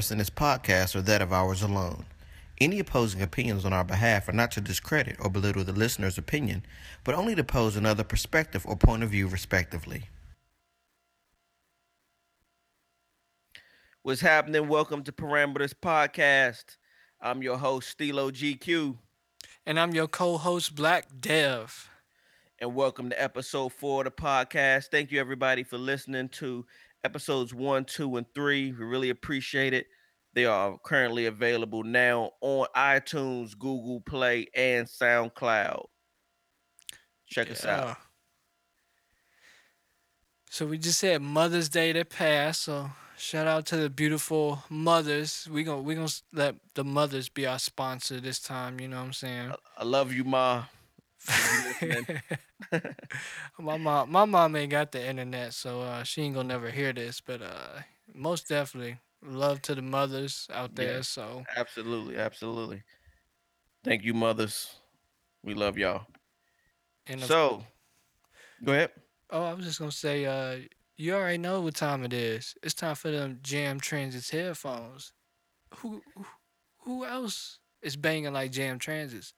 The expressed in this podcast are that of ours alone. Any opposing opinions on our behalf are not to discredit or belittle the listener's opinion, but only to pose another perspective or point of view, respectively. What's happening? Welcome to Parameters Podcast. I'm your host, Stilo GQ. And I'm your co host, Black Dev. And welcome to episode four of the podcast. Thank you, everybody, for listening to episodes one, two, and three. We really appreciate it. They are currently available now on iTunes, Google Play, and SoundCloud. Check yeah. us out. So we just had Mother's Day that passed. So shout out to the beautiful mothers. We gonna we gonna let the mothers be our sponsor this time. You know what I'm saying? I, I love you, ma. my mom, my mom ain't got the internet, so uh, she ain't gonna never hear this. But uh, most definitely, love to the mothers out there. Yeah, so absolutely, absolutely. Thank you, mothers. We love y'all. And so, go ahead. Oh, I was just gonna say, uh, you already know what time it is. It's time for them Jam Transits headphones. Who, who else is banging like Jam Transits?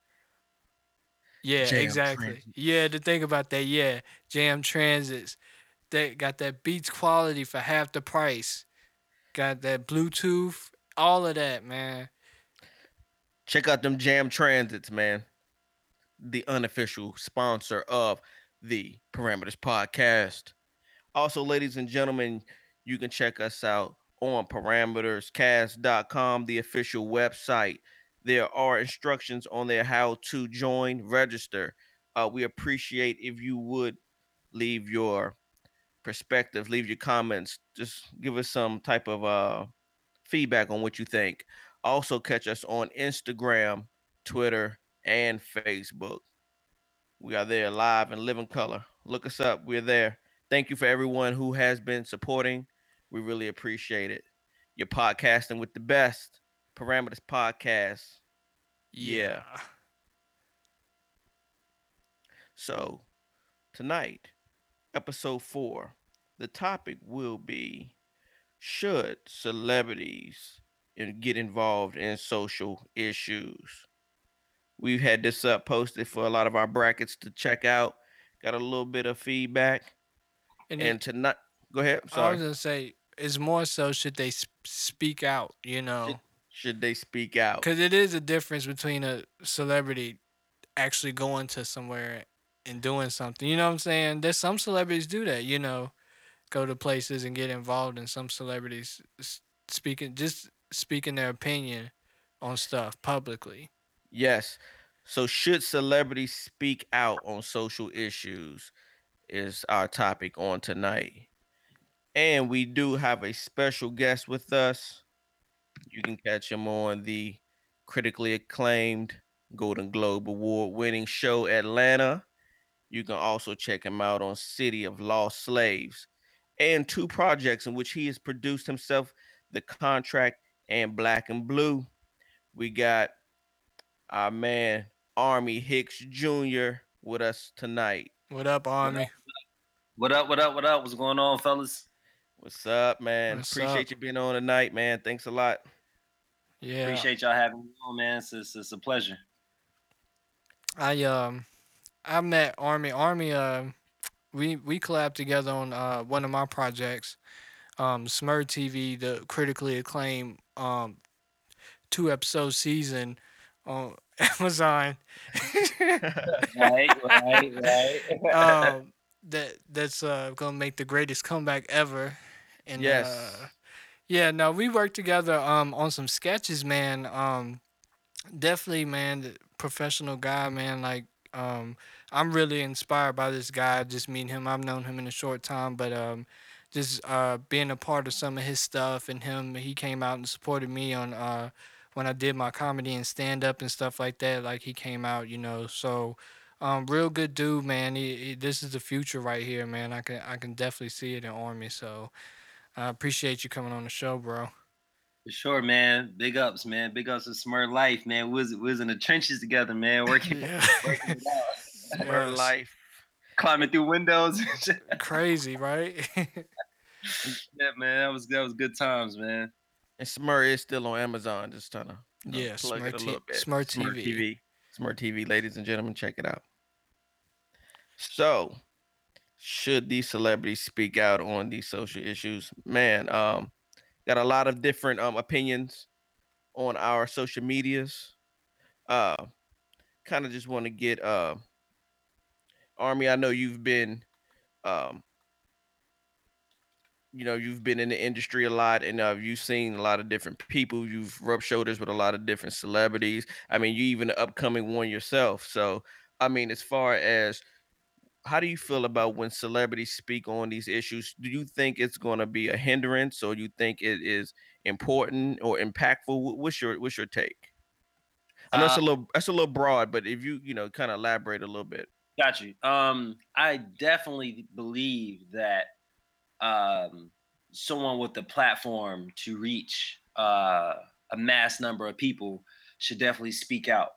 Yeah, Jam exactly. Transit. Yeah, to think about that, yeah, Jam Transits. They got that Beats quality for half the price. Got that Bluetooth, all of that, man. Check out them Jam Transits, man. The unofficial sponsor of the Parameters Podcast. Also, ladies and gentlemen, you can check us out on parameterscast.com, the official website. There are instructions on there how to join, register. Uh, we appreciate if you would leave your perspective, leave your comments, just give us some type of uh, feedback on what you think. Also, catch us on Instagram, Twitter, and Facebook. We are there live and live in color. Look us up. We're there. Thank you for everyone who has been supporting. We really appreciate it. You're podcasting with the best. Parameters Podcast. Yeah. yeah. So, tonight, episode four, the topic will be Should celebrities get involved in social issues? We've had this up posted for a lot of our brackets to check out. Got a little bit of feedback. And, and tonight, go ahead. Sorry. I was gonna say, it's more so should they speak out? You know, should, they speak out? Because it is a difference between a celebrity actually going to somewhere and doing something. You know what I'm saying? There's some celebrities do that. You know, go to places and get involved, and some celebrities speaking just speaking their opinion on stuff publicly. Yes. So should celebrities speak out on social issues is our topic on tonight. And we do have a special guest with us. You can catch him on the critically acclaimed Golden Globe Award winning show Atlanta. You can also check him out on City of Lost Slaves and two projects in which he has produced himself The Contract and Black and Blue. We got our man Army Hicks Jr. with us tonight. What up, Army? What up, what up, what up? What's going on, fellas? What's up, man? What's Appreciate up? you being on tonight, man. Thanks a lot. Yeah. Appreciate y'all having me on, man. It's, it's, it's a pleasure. I um I met Army. Army uh we we collabed together on uh one of my projects, um Smur TV, the critically acclaimed um two episode season on Amazon. right, right, right. um that that's uh gonna make the greatest comeback ever and yes. Uh, yeah, no, we worked together um on some sketches, man. Um definitely man, professional guy, man, like um I'm really inspired by this guy, just meeting him. I've known him in a short time, but um just uh being a part of some of his stuff and him he came out and supported me on uh when I did my comedy and stand up and stuff like that, like he came out, you know. So um, real good dude, man. He, he, this is the future right here, man. I can I can definitely see it in Army. So I appreciate you coming on the show, bro. For sure, man. Big ups, man. Big ups to Smart Life, man. We was, we was in the trenches together, man. Working, working it out. Smart Life. Climbing through windows. Crazy, right? yeah, man. That was that was good times, man. And Smur is still on Amazon. Just trying to you know, Yeah, plug Smart it a T- little bit. Smart Smart TV. TV. Smart TV, ladies and gentlemen, check it out. So, should these celebrities speak out on these social issues? Man, um, got a lot of different um opinions on our social medias. Uh, kind of just want to get uh, Army. I know you've been um you know you've been in the industry a lot and uh, you've seen a lot of different people you've rubbed shoulders with a lot of different celebrities i mean you even the upcoming one yourself so i mean as far as how do you feel about when celebrities speak on these issues do you think it's going to be a hindrance or you think it is important or impactful what's your what's your take i know it's a Uh, little that's a little broad but if you you know kind of elaborate a little bit Got you. Um, I definitely believe that um, someone with the platform to reach uh, a mass number of people should definitely speak out.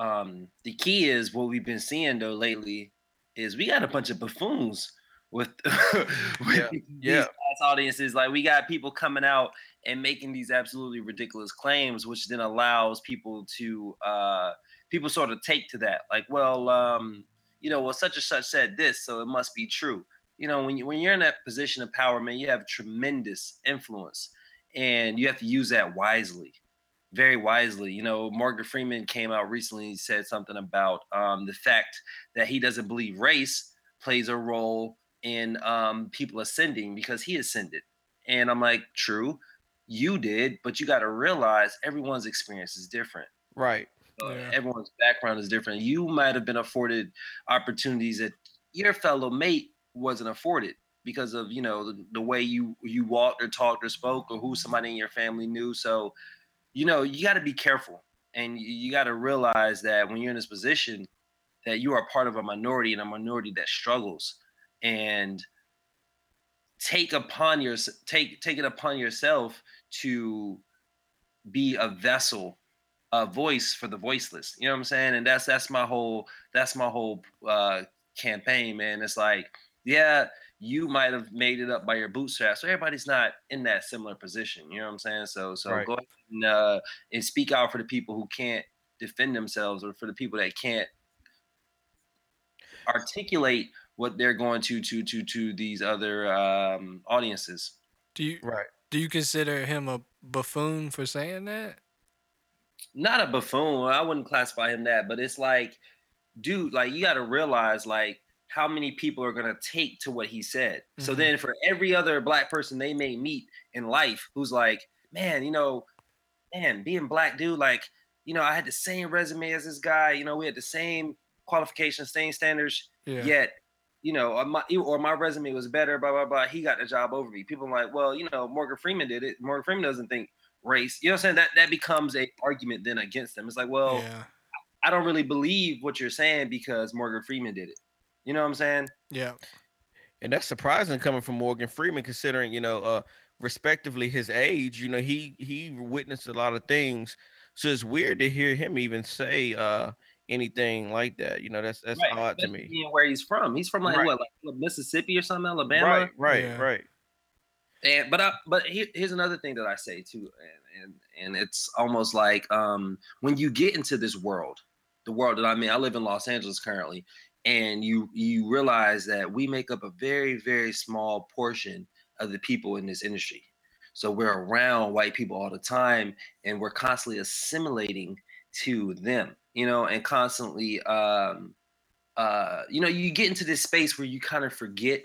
Um, the key is what we've been seeing though lately is we got a bunch of buffoons with, with Yeah, these yeah. audiences. Like we got people coming out and making these absolutely ridiculous claims, which then allows people to uh, people sort of take to that. Like, well, um, you know, well, such and such said this, so it must be true. You know, when you when you're in that position of power, man, you have tremendous influence, and you have to use that wisely, very wisely. You know, Morgan Freeman came out recently and said something about um, the fact that he doesn't believe race plays a role in um, people ascending because he ascended, and I'm like, true, you did, but you got to realize everyone's experience is different right uh, Yeah. everyone's background is different. You might have been afforded opportunities that your fellow mate wasn't afforded because of you know the, the way you you walked or talked or spoke or who somebody in your family knew. So, you know, you got to be careful and you, got to realize that when you're in this position, that you are part of a minority and a minority that struggles, and take upon your take take it upon yourself to be a vessel a voice for the voiceless. You know what I'm saying? And that's that's my whole that's my whole uh campaign, man. It's like, yeah, you might have made it up by your bootstraps. So everybody's not in that similar position. You know what I'm saying? So so Right. go ahead and uh and speak out for the people who can't defend themselves or for the people that can't articulate what they're going to to to to these other um audiences. Do you right do you consider him a buffoon for saying that? not a buffoon. I wouldn't classify him that, but it's like, dude, like you got to realize like how many people are gonna take to what he said. So Mhm. then for every other black person they may meet in life who's like, man, you know, man, being black, dude, like, you know, I had the same resume as this guy. You know, we had the same qualifications, same standards. Yeah. Yet, you know, or my, or my resume was better, blah blah blah. He got the job over me. People are like, well, you know, Morgan Freeman did it. Morgan Freeman doesn't think race. You know what I'm saying? That that becomes a argument then against them. It's like, well, yeah. I don't really believe what you're saying because Morgan Freeman did it. You know what I'm saying? Yeah. and that's surprising coming from Morgan Freeman, considering you know, uh, respectively his age. You know, he he witnessed a lot of things, so it's weird to hear him even say uh anything like that. You know, that's that's Right, odd to especially me. being where he's from. He's from like Right. what, like Mississippi or something, Alabama. Right, right, Yeah. right. And but I, but here, here's another thing that I say too, and, and and it's almost like um when you get into this world, the world that I'm in. I live in Los Angeles currently, and you you realize that we make up a very very small portion of the people in this industry. So we're around white people all the time, and we're constantly assimilating to them, you know, and constantly um uh you know you get into this space where you kind of forget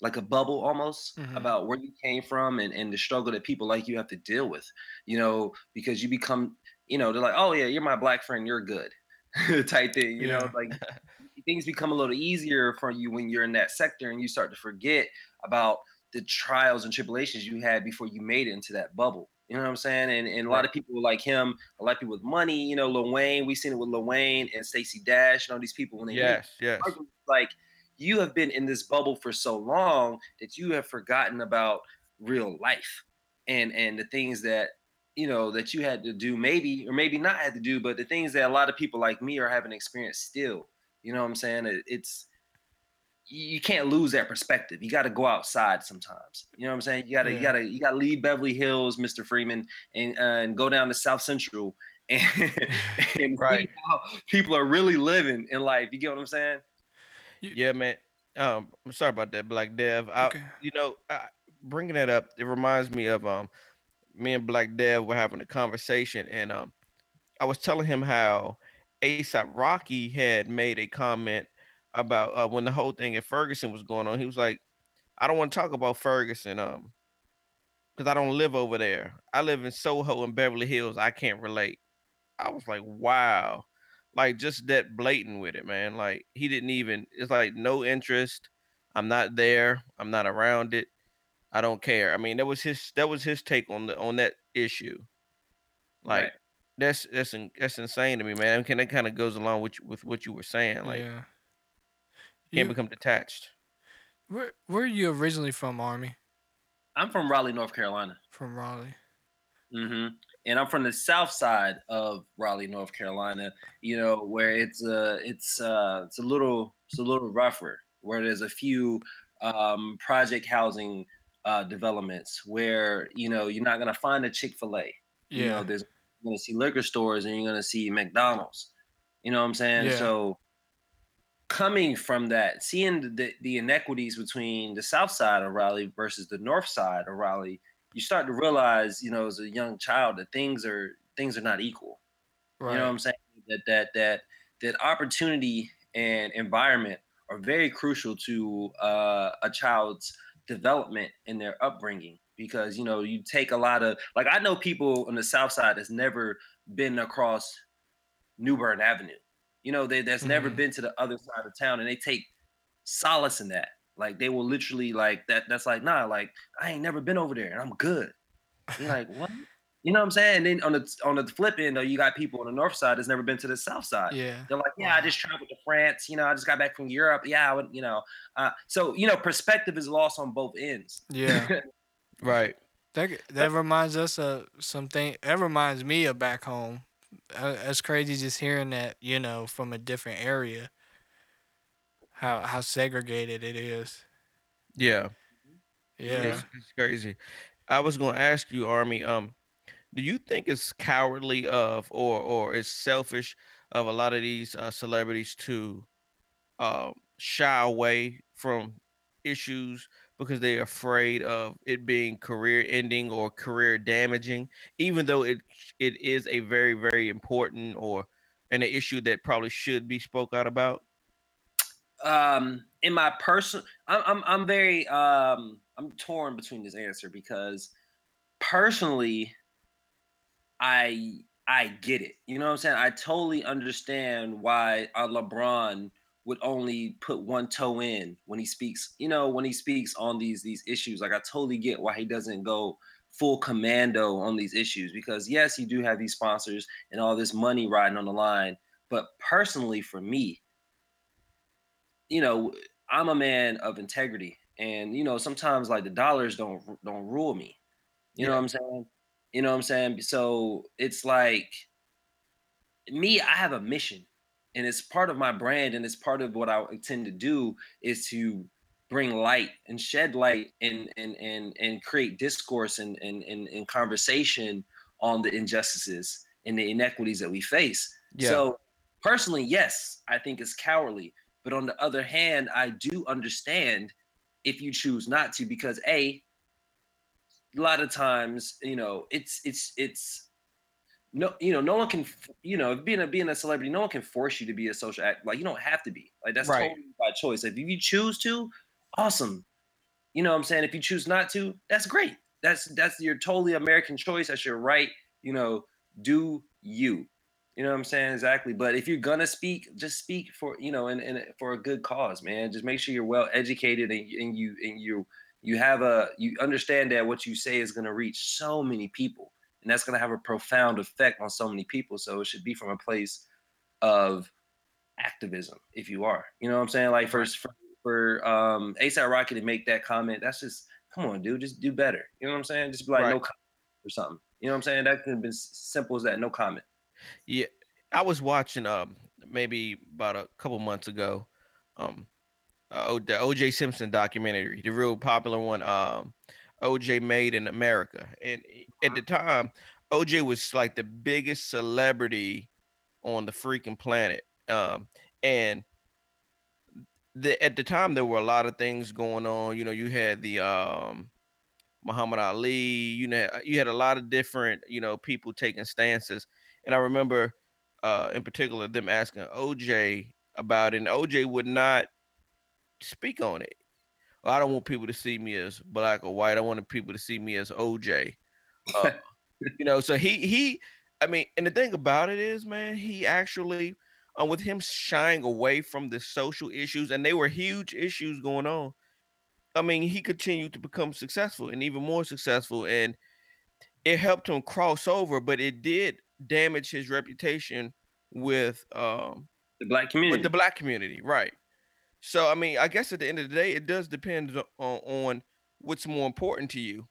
like a bubble almost Mhm. about where you came from and, and the struggle that people like you have to deal with, you know, because you become, you know, they're like, oh yeah, you're my black friend, you're good type thing, you know, like things become a little easier for you when you're in that sector and you start to forget about the trials and tribulations you had before you made it into that bubble. You know what I'm saying? And, and a lot of people like him, a lot of people with money, you know, Lil Wayne, we seen it with Lil Wayne and Stacey Dash and all these people when they Yes, yes. like you have been in this bubble for so long that you have forgotten about real life and and the things that you know that you had to do maybe or maybe not had to do but the things that a lot of people like me are having experienced still you know what i'm saying It- it's you can't lose that perspective. You got to go outside sometimes. You know what I'm saying? You got to Yeah. you got to you got to leave Beverly Hills, Mr. Freeman, and uh, and go down to South Central and, and Right. see how people are really living in life. You get what I'm saying? Yeah, man. Um, I'm sorry about that, Black Dev. I, Okay. you know, I, bringing that up, it reminds me of um, me and Black Dev were having a conversation, and um, I was telling him how ASAP Rocky had made a comment about uh, when the whole thing at Ferguson was going on. He was like, "I don't want to talk about Ferguson, um, because I don't live over there. I live in Soho and Beverly Hills. I can't relate." I was like, "Wow." Like just that blatant with it, man. Like he didn't even. It's like no interest. I'm not there. I'm not around it. I don't care. I mean, that was his. That was his take on the on that issue. Like Right. That's that's in- that's insane to me, man. Can that kind of goes along with you- with what you were saying? Like yeah. can't become detached. where where are you originally from, Army? I'm from Raleigh, North Carolina. From Raleigh. Mm-hmm. And I'm from the south side of Raleigh, North Carolina. You know, where it's uh it's uh it's a little it's a little rougher. Where there's a few um, project housing uh, developments where you know you're not gonna find a Chick Fil A. Yeah. You know, there's you're gonna see liquor stores and you're gonna see McDonald's. You know what I'm saying? Yeah. So coming from that, seeing the, the inequities between the south side of Raleigh versus the north side of Raleigh, you start to realize, you know, as a young child that things are things are not equal. right. You know what I'm saying? That that that that opportunity and environment are very crucial to uh, a child's development in their upbringing because you know you take a lot of like I know people on the south side that's never been across New Bern Avenue. You know, they that's never Mhm. been to the other side of town and they take solace in that. Like they will literally like that that's like, nah, like I ain't never been over there and I'm good. You're like, what? You know what I'm saying? And then on the on the flip end, though, you got people on the north side that's never been to the south side. yeah. They're like, yeah, I just traveled to France. You know, I just got back from Europe. Yeah, I would, you know. Uh, so you know, perspective is lost on both ends. Yeah. Right. That that reminds us of something. That reminds me of back home. Uh, That's crazy just hearing that you know from a different area. How how segregated it is. Yeah. Yeah. It's, it's crazy. I was going to ask you, Army. Um, do you think it's cowardly of, or or it's selfish of a lot of these uh, celebrities to uh, shy away from issues because they're afraid of it being career ending or career damaging, even though it it is a very very important or an issue that probably should be spoke out about. um in my personal I'm, I'm i'm very um i'm torn between this answer because personally i i get it you know what i'm saying i totally understand why uh, lebron would only put one toe in when he speaks you know when he speaks on these these issues like i totally get why he doesn't go full commando on these issues because yes you do have these sponsors and all this money riding on the line but personally for me you know, I'm a man of integrity, and you know, sometimes like the dollars don't don't rule me. You know what I'm saying? You know what I'm saying? So it's like me, I have a mission, and it's part of my brand, and it's part of what I intend to do is to bring light and shed light and and and and create discourse and and and, and conversation on the injustices and the inequities that we face. Yeah. So personally, yes, I think it's cowardly. But on the other hand, I do understand if you choose not to, because a a lot of times, you know, it's it's it's no, you know, no one can, you know, being a being a celebrity, no one can force you to be a social act. Like you don't have to be. Like that's Right. totally by choice. If you choose to, awesome. You know what I'm saying? If you choose not to, that's great. That's that's your totally American choice. That's your right. You know, do you. You know what I'm saying? Exactly. But if you're gonna speak, just speak for you know, and, and for a good cause, man. Just make sure you're well educated and, and you and you you have a you understand that what you say is gonna reach so many people, and that's gonna have a profound effect on so many people. So it should be from a place of activism, if you are. You know what I'm saying? Like for for, for um ASAP Rocky to make that comment, that's just come on, dude, just do better. You know what I'm saying? Just be like no comment or something. You know what I'm saying? That could have been simple as that, no comment. Yeah. I was watching um maybe about a couple months ago. Um uh, the OJ Simpson documentary, the real popular one. Um, OJ made in America, and at the time, OJ was like the biggest celebrity on the freaking planet. Um, and the at the time there were a lot of things going on. You know, you had the um Muhammad Ali, you know, you had a lot of different, you know, people taking stances. And I remember uh in particular them asking OJ about it, and OJ would not speak on it. I don't want people to see me as black or white. I wanted people to see me as OJ. Uh, you know, so he he I mean, and the thing about it is, man, he actually uh, with him shying away from the social issues, and they were huge issues going on. I mean, he continued to become successful and even more successful, and it helped him cross over, but it did damage his reputation with um The black community. with the black community, right? So I mean, I guess at the end of the day, it does depend on, on what's more important to you.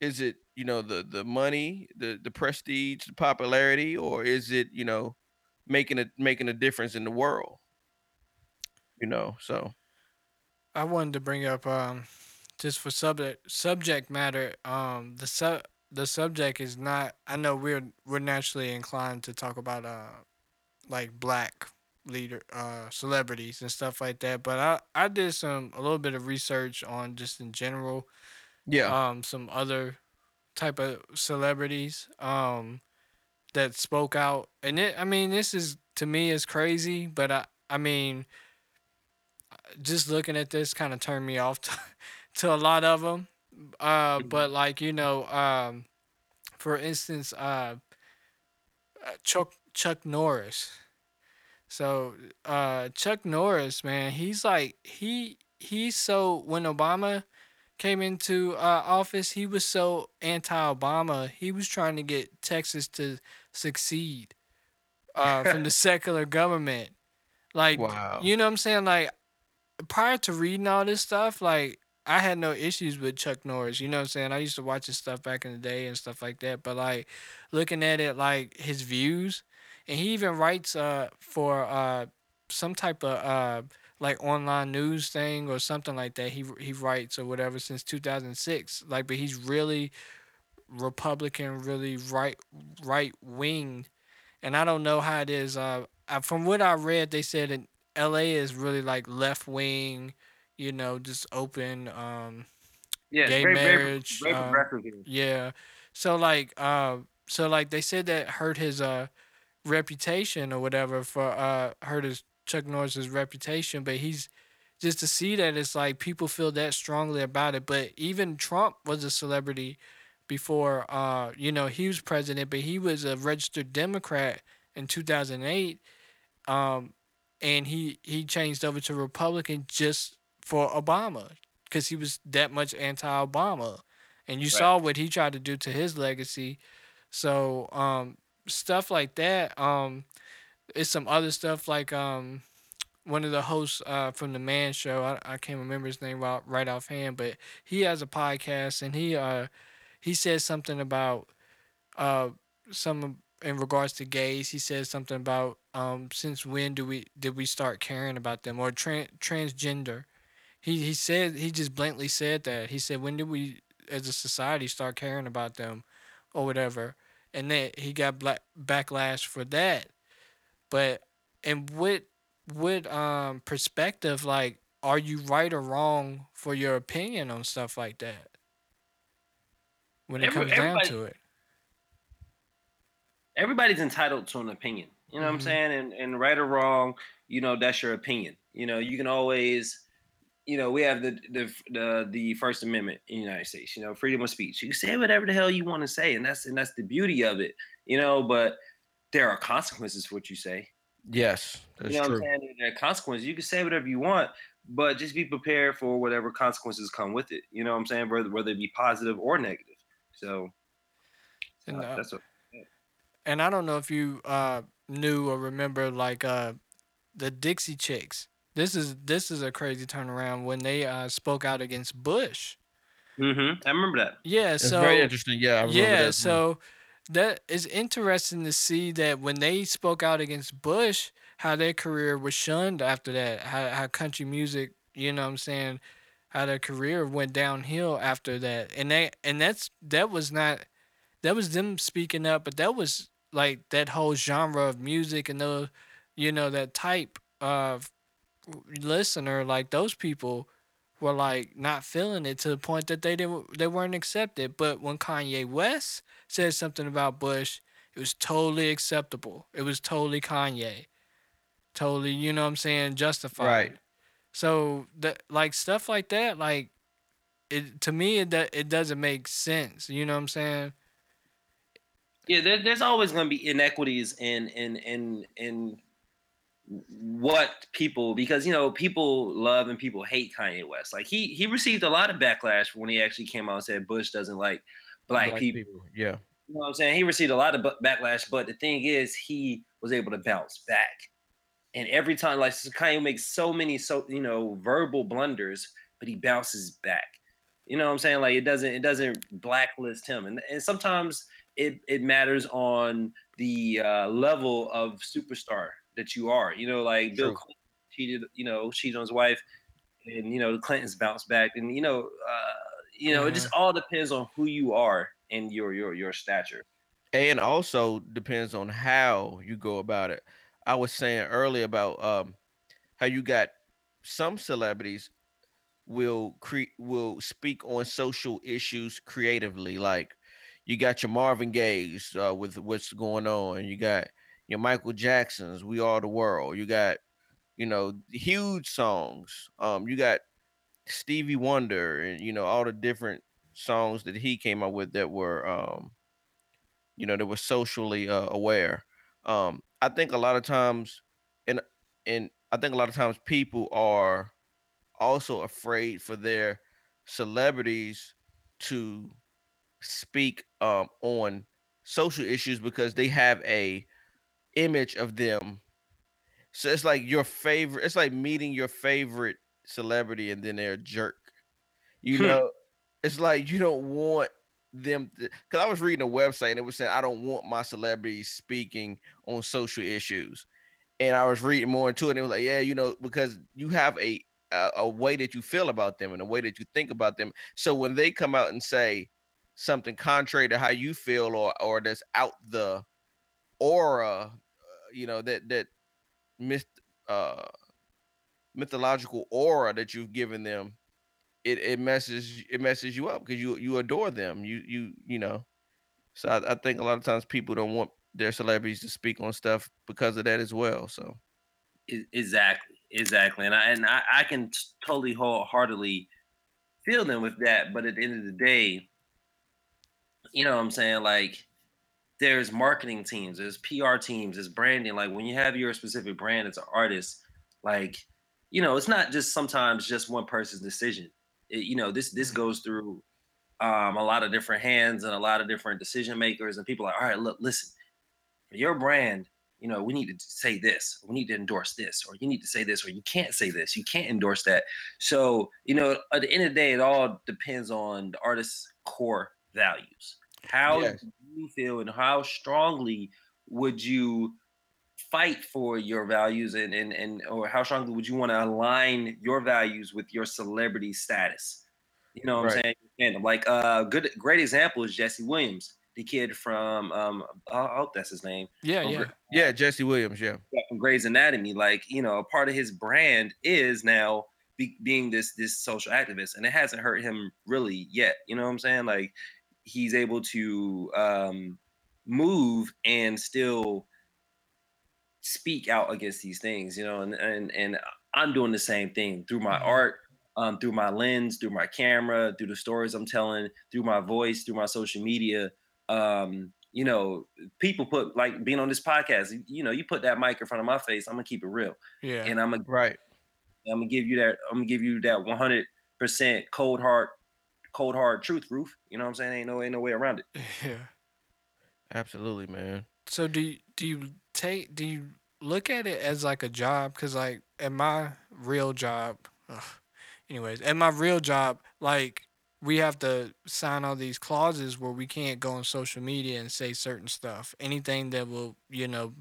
Is it you know the the money, the the prestige, the popularity, or is it you know making a making a difference in the world? You know, so I wanted to bring up um just for subject subject matter um the sub the subject is not I know we're we're naturally inclined to talk about uh like black leader uh celebrities and stuff like that but I I did some a little bit of research on just in general yeah, um some other type of celebrities um that spoke out and it I mean this is to me is crazy but I I mean just looking at this kind of turned me off to, to a lot of them. Uh, but like you know, um, for instance, uh, uh, Chuck Chuck Norris. So uh, Chuck Norris, man, he's like he he's so when Obama came into uh, office, he was so anti-Obama. He was trying to get Texas to succeed uh, from the secular government. Like, wow, you know what I'm saying? Like, prior to reading all this stuff, like I had no issues with Chuck Norris. You know what I'm saying? I used to watch his stuff back in the day and stuff like that. But like looking at it, like his views, and he even writes uh for uh some type of uh like online news thing or something like that. He he writes or whatever since 2006. Like, but he's really Republican, really right right wing, and I don't know how it is. Uh, I, from what I read, they said in L.A. is really like left wing, you know, just open, um, yeah, gay very, very, marriage. very Um, yeah, so like, uh, so like they said that hurt his uh reputation or whatever for uh hurt his Chuck Norris's reputation, but he's just to see that it's like people feel that strongly about it. But even Trump was a celebrity before uh you know he was president, but he was a registered Democrat in 2008 um and he he changed over to Republican just for Obama because he was that much anti-Obama, and you Right. saw what he tried to do to his legacy. So um, stuff like that. Um, it's some other stuff like um, one of the hosts uh, from the Man Show. I, I can't remember his name right, right offhand, but he has a podcast, and he uh, he says something about uh, some in regards to gays. He says something about um, since when do we did we start caring about them or tran transgender. He he said he just blatantly said that. He said when did we as a society start caring about them or whatever. And then he got black backlash for that. But and what what um perspective like are you right or wrong for your opinion on stuff like that? When it Every- comes down to it. everybody's entitled to an opinion. You know what I'm Mhm. saying? And and right or wrong, you know, that's your opinion. You know, you can always, you know, we have the the the, the First Amendment in the United States. You know, freedom of speech. You can say whatever the hell you want to say, and that's and that's the beauty of it. You know, but there are consequences for what you say. yes, that's you know true. what I'm saying? There are consequences. You can say whatever you want, but just be prepared for whatever consequences come with it. You know what I'm saying? Whether whether it be positive or negative. So And, uh, uh, that's what. and I don't know if you uh knew or remember like uh the Dixie Chicks. This is this is a crazy turnaround when they uh spoke out against Bush. hmm I remember that. Yeah, It's so very interesting. Yeah, I remember yeah, that. so that is interesting to see that when they spoke out against Bush, how their career was shunned after that. How how country music you know what I'm saying, how their career went downhill after that. And they and that's that was not that was them speaking up, but that was like that whole genre of music and the you know that type of listener like those people were like not feeling it to the point that they didn't they weren't accepted. But when Kanye West said something about Bush it was totally acceptable. It was totally Kanye. Totally you know what I'm saying justified. Right. so that like stuff like that like it to me it do- it doesn't make sense you know what I'm saying? Yeah, there, there's always going to be inequities in in in in what people because you know people love and people hate Kanye West. Like he he received a lot of backlash when he actually came out and said Bush doesn't like black, Black people. Yeah. You know what I'm saying? He received a lot of backlash, but the thing is, he was able to bounce back. And every time, like Kanye makes so many so you know verbal blunders, but he bounces back. You know what I'm saying? Like it doesn't it doesn't blacklist him, and and sometimes it it matters on the uh, level of superstar that you are. You know, like Bill True. Clinton cheated, you know, cheated on his wife, and you know the Clintons bounced back, and you know, uh, you know, it just all depends on who you are and your your your stature. and also depends on how you go about it. I was saying earlier about um how you got some celebrities will cre- will speak on social issues creatively. Like you got your Marvin Gaye's uh, with what's going on, and you got your Michael Jacksons, "We Are the World." You got you know huge songs. Um, you got Stevie Wonder, and you know all the different songs that he came up with that were um you know, that were socially uh, aware. Um, I think a lot of times, and and I think a lot of times people are also afraid for their celebrities to speak um, on social issues because they have a image of them. So it's like your favorite. It's like meeting your favorite celebrity and then they're a jerk. You Hmm. know, it's like you don't want them because I was reading a website and it was saying I don't want my celebrities speaking on social issues, and I was reading more into it and it was like, yeah, you know, because you have a a, a way that you feel about them and a way that you think about them. So when they come out and say something contrary to how you feel or or that's out the aura, you know that that myth uh mythological aura that you've given them it it messes it messes you up because you you adore them. You you you know. So I, I think a lot of times people don't want their celebrities to speak on stuff because of that as well. So Exactly, exactly, and I and I, I can totally wholeheartedly feel them with that. But at the end of the day, you know what I'm saying? Like, there's marketing teams, there's PR teams, there's branding. Like when you have your specific brand as an artist, like you know, it's not just sometimes just one person's decision. It, you know, this this goes through um, a lot of different hands and a lot of different decision makers, and people are like, all right, look, listen, for your brand, you know, we need to say this, we need to endorse this, or you need to say this, or you can't say this, you can't endorse that. So, you know, at the end of the day, it all depends on the artist's core values. How Yes. Do you feel and how strongly would you fight for your values and and, and or how strongly would you want to align your values with your celebrity status? You know what Right. I'm saying? Fandom. Like uh good great example is Jesse Williams, the kid from um I I hope that's his name. yeah From yeah Gre- yeah, Jesse Williams. Yeah, yeah, from Grey's Anatomy. Like, you know, a part of his brand is now be, being this this social activist, and it hasn't hurt him really yet. You know what I'm saying? Like, he's able to um, move and still speak out against these things. You know, and and and I'm doing the same thing through my Mhm. art. Um, through my lens, through my camera, through the stories I'm telling, through my voice, through my social media, um, you know, people put like being on this podcast, you- know, you put that mic in front of my face, I'm gonna keep it real. yeah And I'm gonna right. I'm gonna give you that, I'm gonna give you that 100 percent cold hard, cold hard truth, roof. You know what I'm saying? Ain't no ain't no way around it. yeah Absolutely, man. So do you, do you take do you look at it as like a job? Cause like at my real job, ugh, anyways, at my real job, like we have to sign all these clauses where we can't go on social media and say certain stuff. Anything that will you know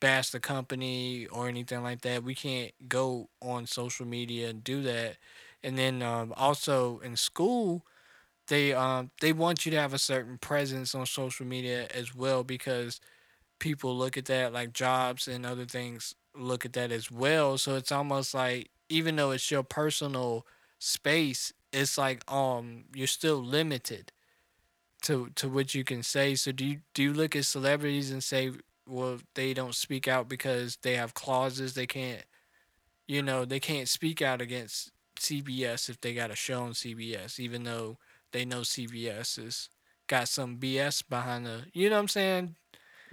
bash the company or anything like that. We can't go on social media and do that. And then um, also in school, they um they want you to have a certain presence on social media as well because people look at that like jobs and other things look at that as well. So it's almost like even though it's your personal space, it's like um you're still limited to to what you can say. So do you do you look at celebrities and say, well, they don't speak out because they have clauses they can't you know, they can't speak out against CBS if they got a show on CBS, even though they know CBS has got some BS behind the you know what I'm saying?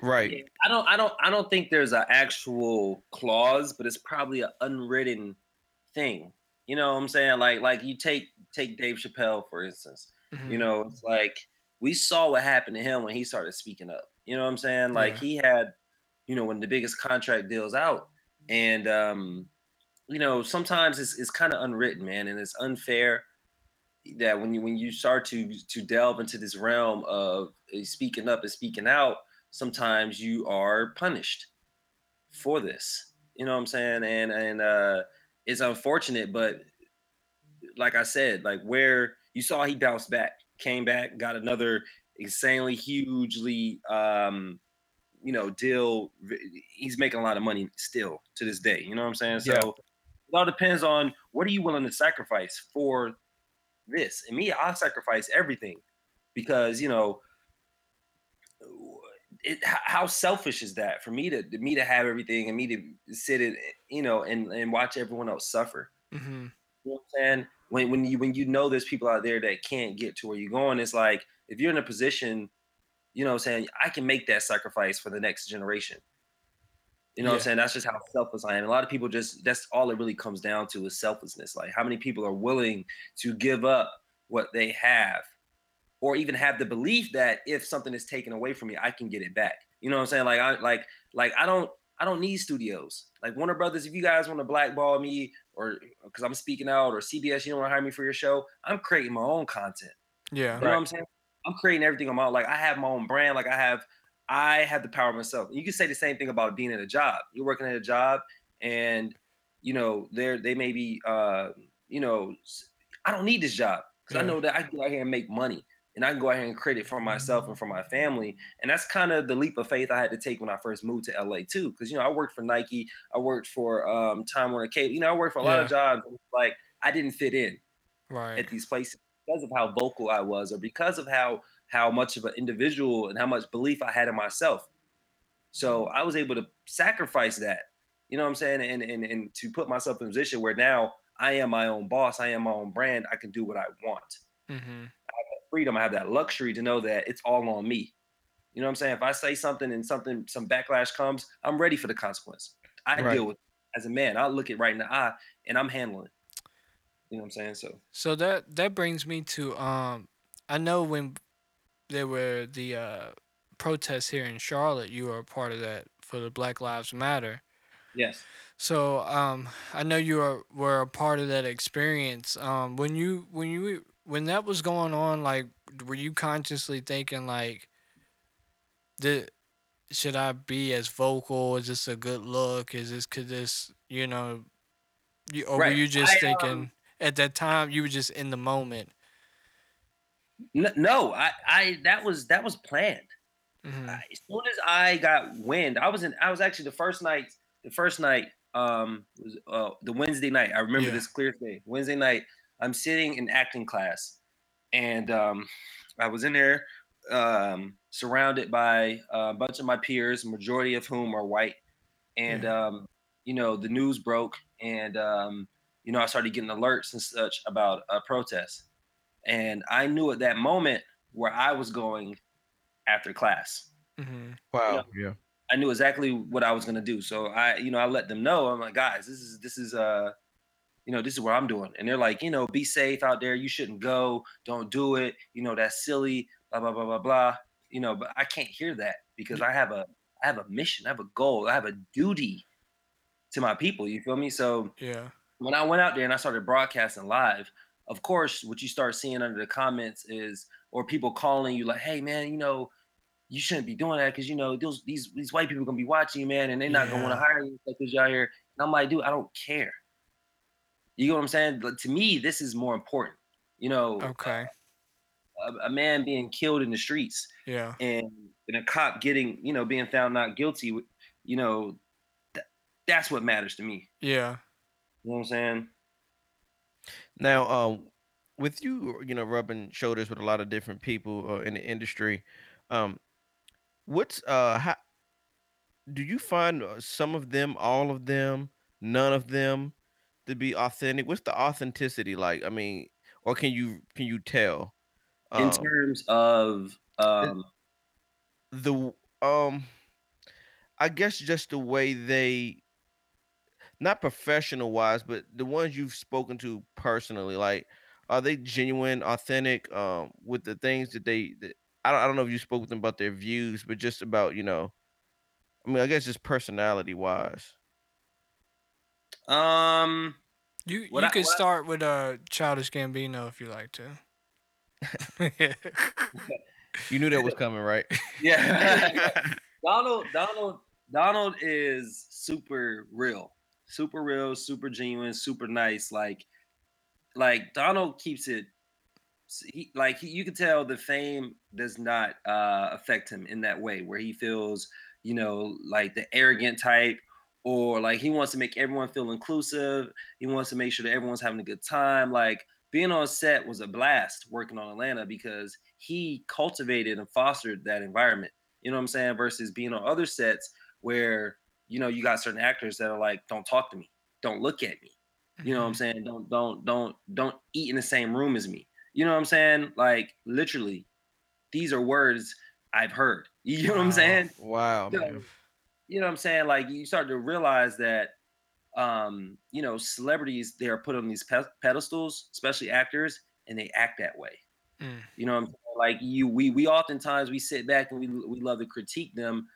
Right. I don't I don't I don't think there's an actual clause, but it's probably an unwritten thing. You know what I'm saying? Like like you take take Dave Chappelle for instance. Mhm. You know, it's like we saw what happened to him when he started speaking up. You know what I'm saying? Like Yeah. he had, you know, when the biggest contract deals out. And um, you know, sometimes it's it's kind of unwritten, man, and it's unfair that when you when you start to to delve into this realm of uh, speaking up and speaking out, sometimes you are punished for this. You know what I'm saying? And and uh it's unfortunate, but like I said, like where you saw he bounced back, came back, got another insanely hugely um you know deal he's making a lot of money still to this day you know what i'm saying so. It all depends on what are you willing to sacrifice for this and me i'll sacrifice everything because you know it, how selfish is that for me to me to have everything and me to sit it you know and and watch everyone else suffer Mhm. you know what I'm saying? When when you when you know there's people out there that can't get to where you're going, it's like if you're in a position, you know what I'm saying, I can make that sacrifice for the next generation. You know what I'm saying? That's just how selfless I am. A lot of people just that's all it really comes down to is selflessness. Like how many people are willing to give up what they have or even have the belief that if something is taken away from me, I can get it back. You know what I'm saying? Like I like like I don't I don't need studios. Like Warner Brothers, if you guys want to blackball me or because I'm speaking out or CBS, you don't want to hire me for your show, I'm creating my own content. Yeah. You know what I'm saying? I'm creating everything on my like I have my own brand. Like I have I have the power myself. You can say the same thing about being at a job. You're working at a job and you know, they're they may be uh, you know, I don't need this job because I know that I can go out here and make money and I can go out here and create it for myself and for my family. And that's kind of the leap of faith I had to take when I first moved to LA too. Cause you know, I worked for Nike, I worked for um Time Warner Cable, you know, I worked for a lot of jobs. and Like I didn't fit in Right. at these places because of how vocal I was or because of how how much of an individual and how much belief I had in myself. So I was able to sacrifice that, you know what I'm saying? And and and to put myself in a position where now I am my own boss, I am my own brand, I can do what I want. Mhm. I have that freedom, I have that luxury to know that it's all on me. You know what I'm saying? If I say something and something some backlash comes, I'm ready for the consequence. I Right. deal with it as a man. I look it right in the eye and I'm handling it. You know what I'm saying? So So that that brings me to um I know when there were the uh protests here in Charlotte, you were a part of that for the Black Lives Matter. yes. So um I know you were, were a part of that experience. Um when you when you when that was going on, like were you consciously thinking like the should I be as vocal? Is this a good look? Is this could this you know you, or were you just I, um, thinking at that time you were just in the moment? No, I, I that was that was planned. Mhm. I- As soon as I got wind, I was in. I was actually the first night. The first night um was uh, the Wednesday night. I remember Yeah. this clear day. Wednesday night, I'm sitting in acting class, and um, I was in there, um, surrounded by a bunch of my peers, majority of whom are white, and um, you know the news broke, and um, you know I started getting alerts and such about a protest, and I knew at that moment where I was going after class. Mhm. Wow. Yeah. I knew exactly what I was gonna do. So I, you know, I let them know. I'm like, guys, this is this is uh, you know, this is what I'm doing. And they're like, you know, be safe out there. You shouldn't go. Don't do it. You know, that's silly. Blah blah blah blah blah. You know, but I can't hear that because I have a I have a mission. I have a goal. I have a duty to my people. You feel me? So Yeah. when I went out there and I started broadcasting live, of course, what you start seeing under the comments is, or people calling you like, "Hey, man, you know, you shouldn't be doing that because you know those these these white people are gonna be watching you, man, and they're not gonna want to hire you because you're out here. And I'm like, dude, I don't care. You know what I'm saying? But to me, this is more important. You know, Okay. a, a man being killed in the streets Yeah. and, and a cop getting, you know, being found not guilty. You know, th- that's what matters to me. Yeah. You know what I'm saying? Now, um, with you, you know, rubbing shoulders with a lot of different people uh, in the industry, um, what's uh, how do you find uh, some of them, all of them, none of them to be authentic? What's the authenticity like? I mean, or can you can you tell? In Um, terms of um, the um, I guess just the way they not professional wise, but the ones you've spoken to personally, like, are they genuine, authentic, um, with the things that they that I don't I don't know if you spoke with them about their views, but just about, you know, I mean, I guess just personality wise. um, You What you I- could what I- start with uh Childish Gambino if you like to. You knew that was coming, right? yeah. Donald, Donald, Donald is super real, super real, super genuine, super nice. Like, like Donald keeps it. He, like he, you can tell the fame does not uh, affect him in that way, where he feels, you know, like the arrogant type, or like he wants to make everyone feel inclusive. He wants to make sure that everyone's having a good time. Like being on set was a blast working on Atlanta because he cultivated and fostered that environment. You know what I'm saying? Versus being on other sets where you know you got certain actors that are like, "Don't talk to me, don't look at me." You know what I'm Mhm. saying? Don't don't don't don't eat in the same room as me. You know what I'm saying? Like literally, these are words I've heard. You know what I'm saying? Wow, So, man. you know what I'm saying? Like you start to realize that um, you know, celebrities they are put on these pe- pedestals, especially actors, and they act that way. Mm. You know what I'm saying? Like you we we oftentimes we sit back and we we love to critique them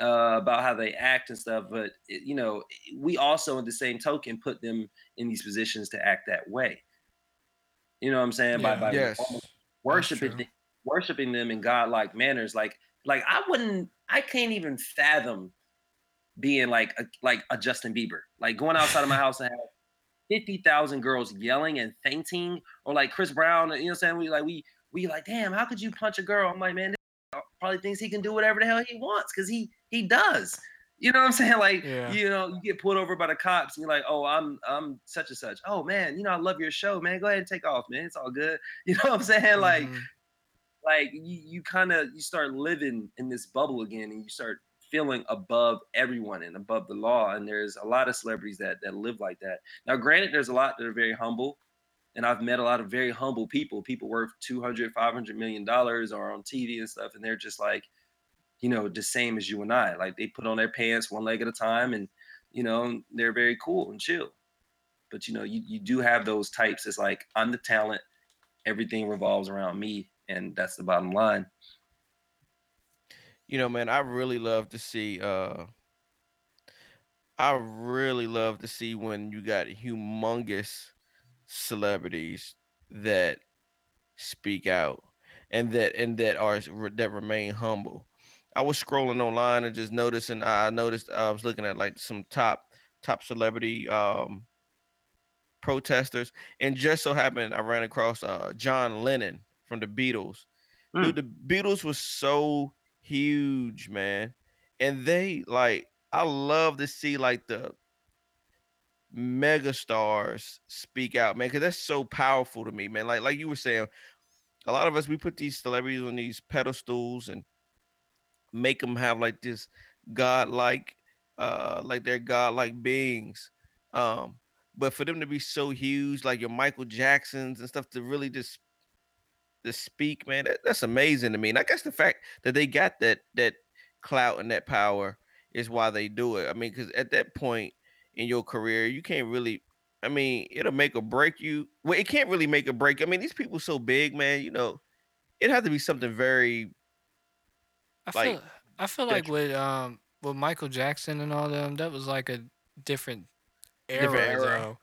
uh, about how they act and stuff, but it, you know, we also in the same token put them in these positions to act that way. You know what I'm saying? By Yeah. by Yes. worshiping true. th- worshiping them in godlike manners. Like like I wouldn't I can't even fathom being like a, like a Justin Bieber, like going outside of my house and have fifty thousand girls yelling and fainting, or like Chris Brown. You know what I'm saying? We like we we like, damn, how could you punch a girl? I'm like, man, this probably thinks he can do whatever the hell he wants because he he does. You know what I'm saying? Like, Yeah. you know, you get pulled over by the cops and you're like, oh, I'm I'm such and such. Oh man, you know, I love your show, man. Go ahead and take off, man. It's all good. You know what I'm saying? Like, Mhm. like you, you kind of you start living in this bubble again and you start feeling above everyone and above the law and there's a lot of celebrities that that live like that now granted there's a lot that are very humble and i've met a lot of very humble people people worth 200 500 million dollars are on tv and stuff and they're just like you know the same as you and i like they put on their pants one leg at a time and you know they're very cool and chill but you know you, you do have those types it's like i'm the talent everything revolves around me and that's the bottom line You know, man, I really love to see uh I really love to see when you got humongous celebrities that speak out and that and that are that remain humble. I was scrolling online and just noticing I noticed I was looking at like some top top celebrity um protesters and just so happened I ran across uh John Lennon from the Beatles. Dude, the Beatles was so huge, man. And they like I love to see like the mega stars speak out, man, because that's so powerful to me, man. Like like you were saying, a lot of us we put these celebrities on these pedestals and make them have like this godlike, uh, like they're godlike beings. Um, but for them to be so huge, like your Michael Jacksons and stuff, to really just to speak, man, that, that's amazing to me. And I guess the fact that they got that that clout and that power is why they do it. I mean, because at that point in your career, you can't really. I mean, it'll make or break you. Well, it can't really make or break. I mean, these people so big, man. You know, it had to be something very. I like, feel I feel like with um with Michael Jackson and all them, that was like a different era, Different era. though,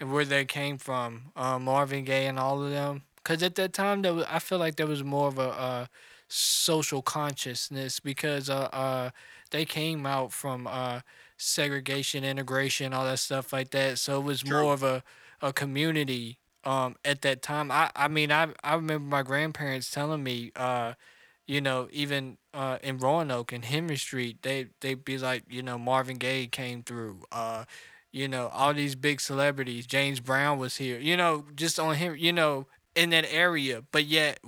and where they came from, uh, Marvin Gaye and all of them. Cause at that time, there was, I feel like there was more of a uh, social consciousness because uh, uh they came out from uh segregation, integration, all that stuff like that. So it was True. more of a a community um at that time. I I mean I I remember my grandparents telling me uh you know even uh in Roanoke and Henry Street they they'd be like you know Marvin Gaye came through uh you know all these big celebrities James Brown was here you know just on him you know in that area but yet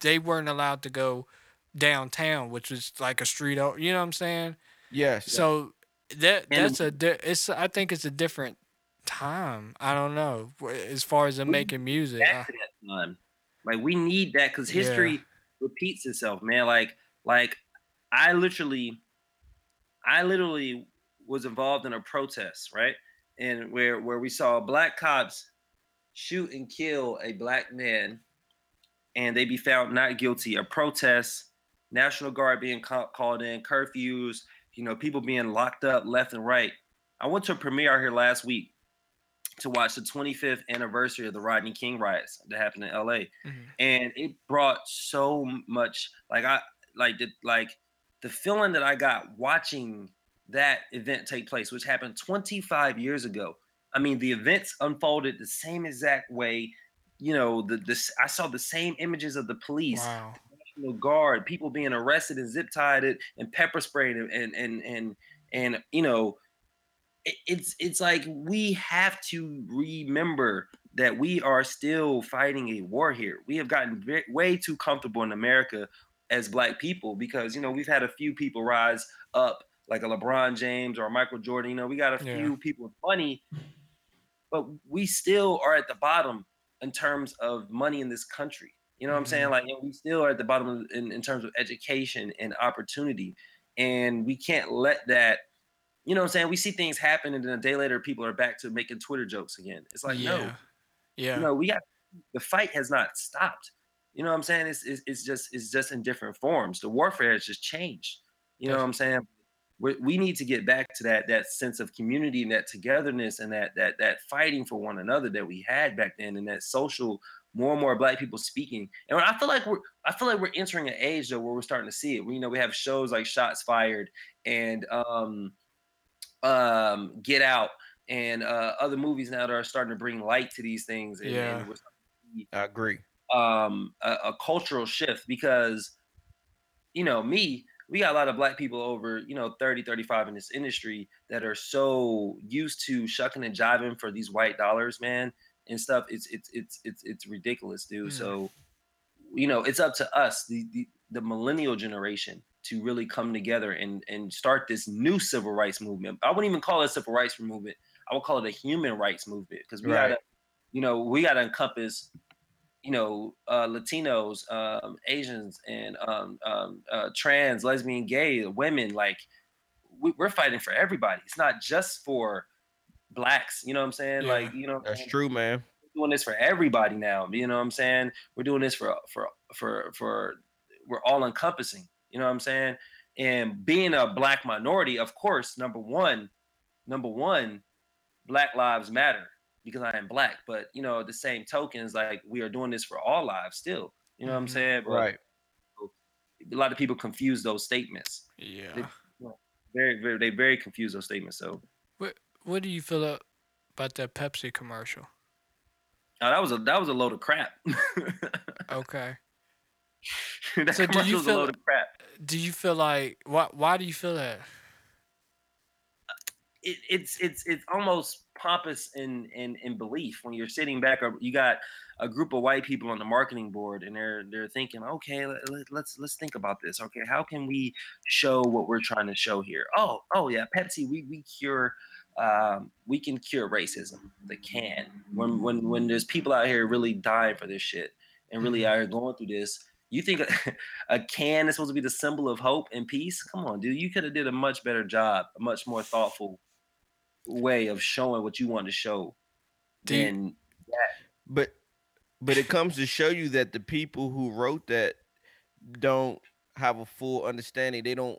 they weren't allowed to go downtown which was like a street o- you know what I'm saying Yes. so that And that's a di- it's I think it's a different time. I don't know as far as them making music. back I- to that time. Like we need that because Yeah. Repeats itself, man. Like, like I literally, I literally was involved in a protest, right? And where where we saw black cops shoot and kill a black man, and they be found not guilty. A protest, National Guard being ca- called in, curfews, you know, people being locked up left and right. I went to a premiere out here last week to watch the 25th anniversary of the Rodney King riots that happened in LA, Mhm. and it brought so much like I like the like the feeling that I got watching that event take place, which happened 25 years ago. I mean, the events unfolded the same exact way. You know, the this I saw the same images of the police, Wow. National Guard, people being arrested and zip tied and pepper sprayed and and and and, and you know, it's it's like we have to remember that we are still fighting a war here. We have gotten ve- way too comfortable in America as black people because you know we've had a few people rise up like a LeBron James or a Michael Jordan. You know, we got a Yeah. few people with money, but we still are at the bottom in terms of money in this country. You know what I'm saying? Mhm. Like you know, we still are at the bottom in, in terms of education and opportunity. And we can't let that, you know what I'm saying? We see things happen and then a day later people are back to making Twitter jokes again. It's like, yeah. no, Yeah. you know, we got the fight has not stopped. You know what I'm saying? It's, it's, it's just it's just in different forms. The warfare has just changed. You know what I'm saying? We, we need to get back to that that sense of community and that togetherness and that that that fighting for one another that we had back then and that social more and more black people speaking. And I feel like we're I feel like we're entering an age though where we're starting to see it. We you know we have shows like Shots Fired and um um Get Out and uh, other movies now that are starting to bring light to these things. And, Yeah. and we're starting to see, I agree. um, a, a cultural shift because, you know, me, we got a lot of black people over, you know, 30, 35 in this industry that are so used to shucking and jiving for these white dollars, man, and stuff. It's it's it's it's it's ridiculous, dude. Mm. So, you know, it's up to us, the the, the millennial generation, to really come together and and start this new civil rights movement. I wouldn't even call it a civil rights movement. I would call it a human rights movement because we Right. gotta, you know, we gotta encompass you know, uh, Latinos, um, Asians, and um, um, uh, trans, lesbian, gay, women. Like, we, we're fighting for everybody. It's not just for blacks. You know what I'm saying? Yeah. Like, you know, That's true, man. we're doing this for everybody now. You know what I'm saying? We're doing this for for for for we're all encompassing. You know what I'm saying? And being a black minority, of course, number one, number one, Black Lives Matter because I am black. But you know, the same tokens, like we are doing this for all lives still. You know what I'm Mhm. saying? But Right. A lot of people confuse those statements. Yeah. Very, very, they very confuse those statements. So What what do you feel about that Pepsi commercial? uh, that was a that was a load of crap. Okay. that So do commercial you was a feel- load of crap. Do you feel like why why do you feel that? it, it's it's it's almost pompous in, in in belief. When you're sitting back or you got a group of white people on the marketing board and they're they're thinking okay let, let, let's let's think about this. Okay how can we show what we're trying to show here? Oh oh yeah pepsi we we cure um, we can cure racism they can. When when when there's people out here really dying for this shit and really out here going through this you think a, a can is supposed to be the symbol of hope and peace come on dude you could have did a much better job a much more thoughtful way of showing what you want to show than But but it comes to show you that the people who wrote that don't have a full understanding. They don't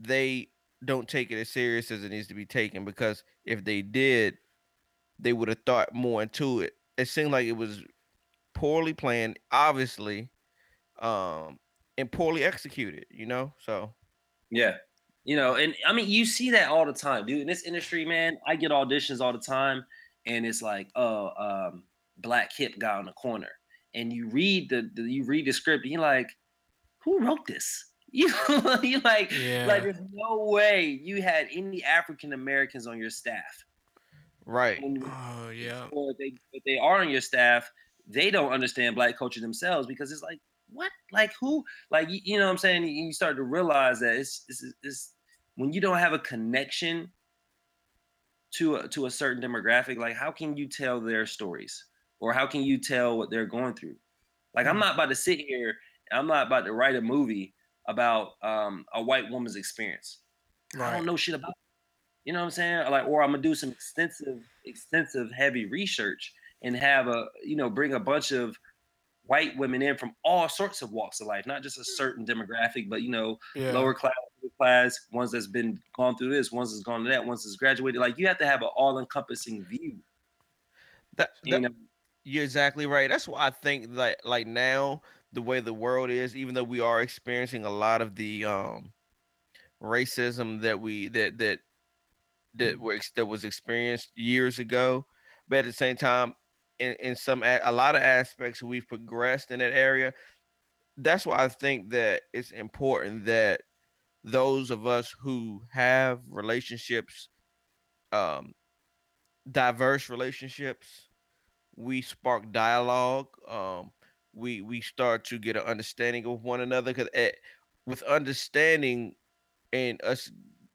they don't take it as serious as it needs to be taken because if they did, they would have thought more into it. It seemed like it was poorly planned, obviously. Um and poorly executed. You know, so Yeah. You know, and I mean, you see that all the time, dude. In this industry, man, I get auditions all the time, and it's like, oh, um, black hip guy on the corner, and you read the, the you read the script, and you're like, who wrote this? You you like Yeah. like there's no way you had any African Americans on your staff. right. And- Oh yeah. or if they if they are on your staff, they don't understand black culture themselves because it's like what like who like you, you know what I'm saying you, start to realize that it's, it's it's when you don't have a connection to a, to a certain demographic like how can you tell their stories or how can you tell what they're going through like I'm Mhm. not about to sit here I'm not about to write a movie about um, a white woman's experience I don't know shit about. it. You know what I'm saying? Like, or I'm gonna do some extensive, extensive, heavy research and have a, you know, bring a bunch of white women in from all sorts of walks of life, not just a certain demographic, but you know, Yeah. lower class, middle class, ones that's been gone through this, ones that's gone to that, ones that's graduated. Like, you have to have an all-encompassing view. That, you know? you're exactly right. That's why I think like like now the way the world is, even though we are experiencing a lot of the um racism that we that that that were that was experienced years ago, but at the same time, in in some a, lot of aspects we've progressed in that area. That's why I think that it's important that those of us who have relationships, um, diverse relationships, we spark dialogue. Um, we we start to get an understanding of one another because with understanding and us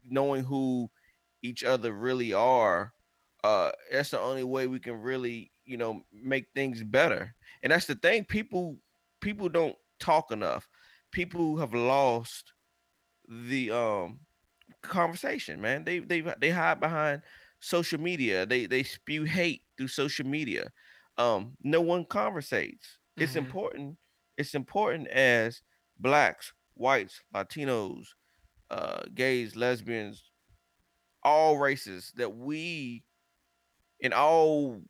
knowing who each other really are, uh, that's the only way we can really you know make things better. And that's the thing. People people don't talk enough. People have lost the um conversation, man. They they they hide behind social media. They they spew hate through social media. Um, no one conversates. It's Mhm. important. It's important as blacks, whites, Latinos, uh, gays, lesbians, all races that we, in all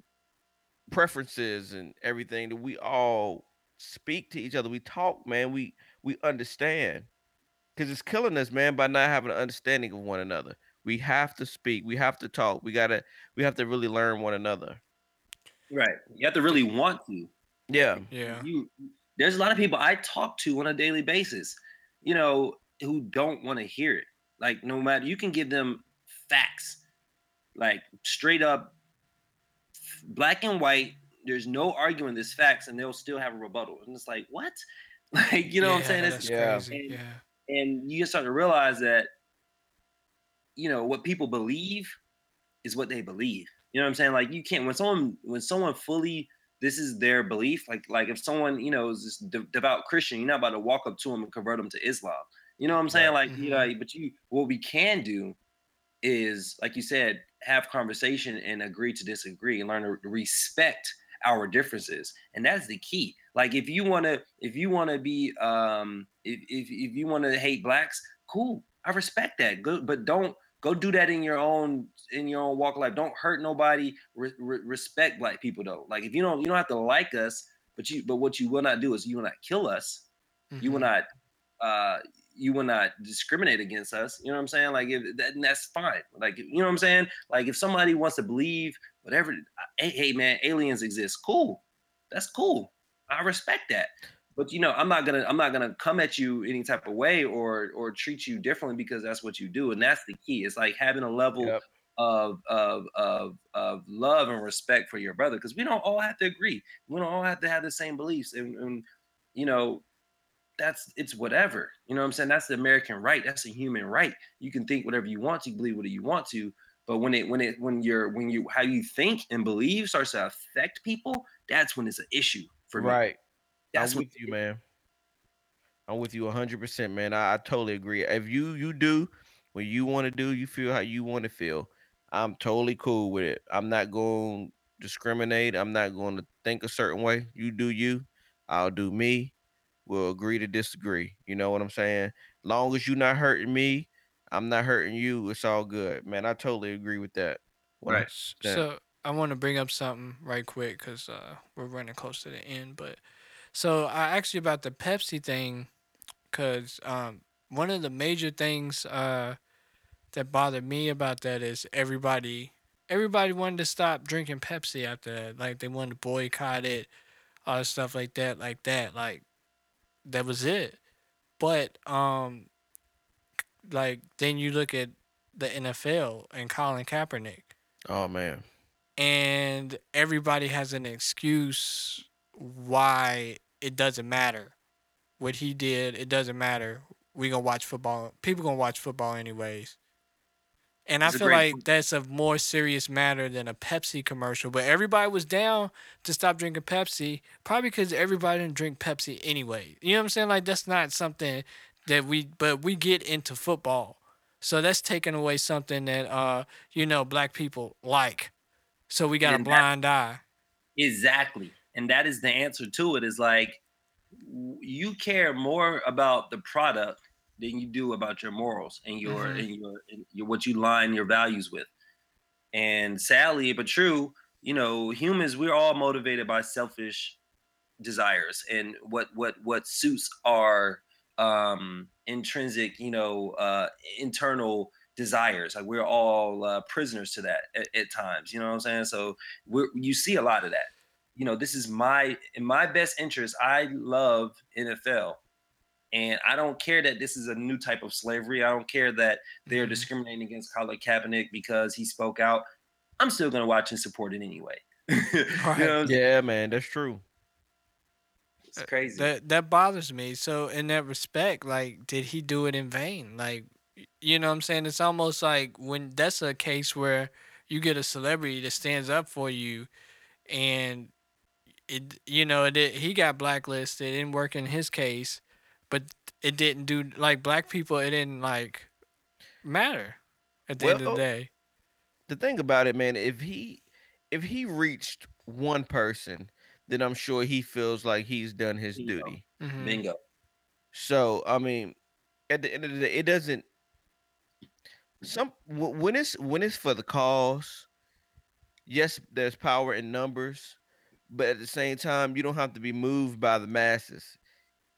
preferences and everything, that we all speak to each other. We talk, man. We we understand because it's killing us, man, by not having an understanding of one another. We have to speak. We have to talk. We gotta. We have to really learn one another. right? You have to really want to. Yeah. Yeah. you there's a lot of people I talk to on a daily basis, you know, who don't want to hear it. Like no matter you can give them facts, like straight up black and white. There's no arguing this facts, and they'll still have a rebuttal. And it's like, what? Like, you know what I'm saying? That's Yeah. crazy. And- Yeah. and you just start to realize that, you know, what people believe is what they believe. You know what I'm saying? Like you can't when someone when someone fully this is their belief. Like like if someone you know is this de- devout Christian, you're not about to walk up to them and convert them to Islam. You know what I'm saying? Like you mm-hmm. know, but you what we can do is like you said, have conversation and agree to disagree and learn to respect our differences, and that's the key. Like if you want to if you want to be um if if if you want to hate blacks, cool. I respect that. Good, but don't go do that in your own in your own walk of life. Don't hurt nobody. Re- re- respect black people though. Like if you don't you don't have to like us, but you but what you will not do is you will not kill us. You will Mhm. not uh you will not discriminate against us. You know what I'm saying? Like if that, that's fine. Like you know what I'm saying? Like if somebody wants to believe whatever, hey, hey man, aliens exist. Cool. That's cool. I respect that. But you know, I'm not gonna I'm not gonna come at you any type of way or or treat you differently because that's what you do. And that's the key. It's like having a level Yep. of of of of love and respect for your brother because we don't all have to agree. We don't all have to have the same beliefs. And, and you know, that's it's whatever. You know what I'm saying? That's the American right. That's a human right. You can think whatever you want to, believe whatever you want to. But when it when it when you're when you how you think and believe starts to affect people, that's when it's an issue for me. Right. That's I'm with you, man. I'm with you 100%, man. I, I totally agree. If you you do what you want to do, you feel how you want to feel. I'm totally cool with it. I'm not going to discriminate. I'm not going to think a certain way. You do you. I'll do me. We'll agree to disagree. You know what I'm saying? Long as you're not hurting me, I'm not hurting you. It's all good, man. I totally agree with that. Right. S- So I want to bring up something right quick because uh, we're running close to the end. But so I asked you about the Pepsi thing because um, one of the major things uh, that bothered me about that is everybody everybody wanted to stop drinking Pepsi after that. Like they wanted to boycott it, all stuff like that, like that. Like that was it. But um, like then you look at the NFL and Colin Kaepernick. Oh man. And everybody has an excuse why it doesn't matter. What he did, it doesn't matter. We gonna watch football. People gonna watch football anyways. And I feel like point. that's a more serious matter than a Pepsi commercial. But everybody was down to stop drinking Pepsi, probably because everybody didn't drink Pepsi anyway. You know what I'm saying? Like that's not something that we, but we get into football, so that's taking away something that uh you know black people like. So we got and a blind eye. Exactly, and that is the answer to it. Is like you care more about the product than you do about your morals and your mm-hmm. and your, and your what you line your values with. And sadly, but true, you know, humans we're all motivated by selfish desires and what what what suits our um intrinsic, you know, uh internal desires. Like we're all uh, prisoners to that at, at, times. You know what I'm saying? So we you see a lot of that. You know, this is my in my best interest. I love NFL and I don't care that this is a new type of slavery. I don't care that they're mm-hmm. discriminating against Colin Kaepernick because he spoke out. I'm still going to watch and support it anyway. right. you know yeah, man, that's true. It's crazy. That that bothers me. So in that respect, like, did he do it in vain? Like, you know what I'm saying? It's almost like when that's a case where you get a celebrity that stands up for you and it you know it, he got blacklisted it didn't work in his case but it didn't do like black people. It didn't like matter at the well, end of the day. The thing about it, man, if he if he reached one person, then I'm sure he feels like he's done his Bingo. duty. Mm-hmm. Bingo. So I mean, at the end of the day, it doesn't. Some when it's when it's for the cause, yes, there's power in numbers, but at the same time, you don't have to be moved by the masses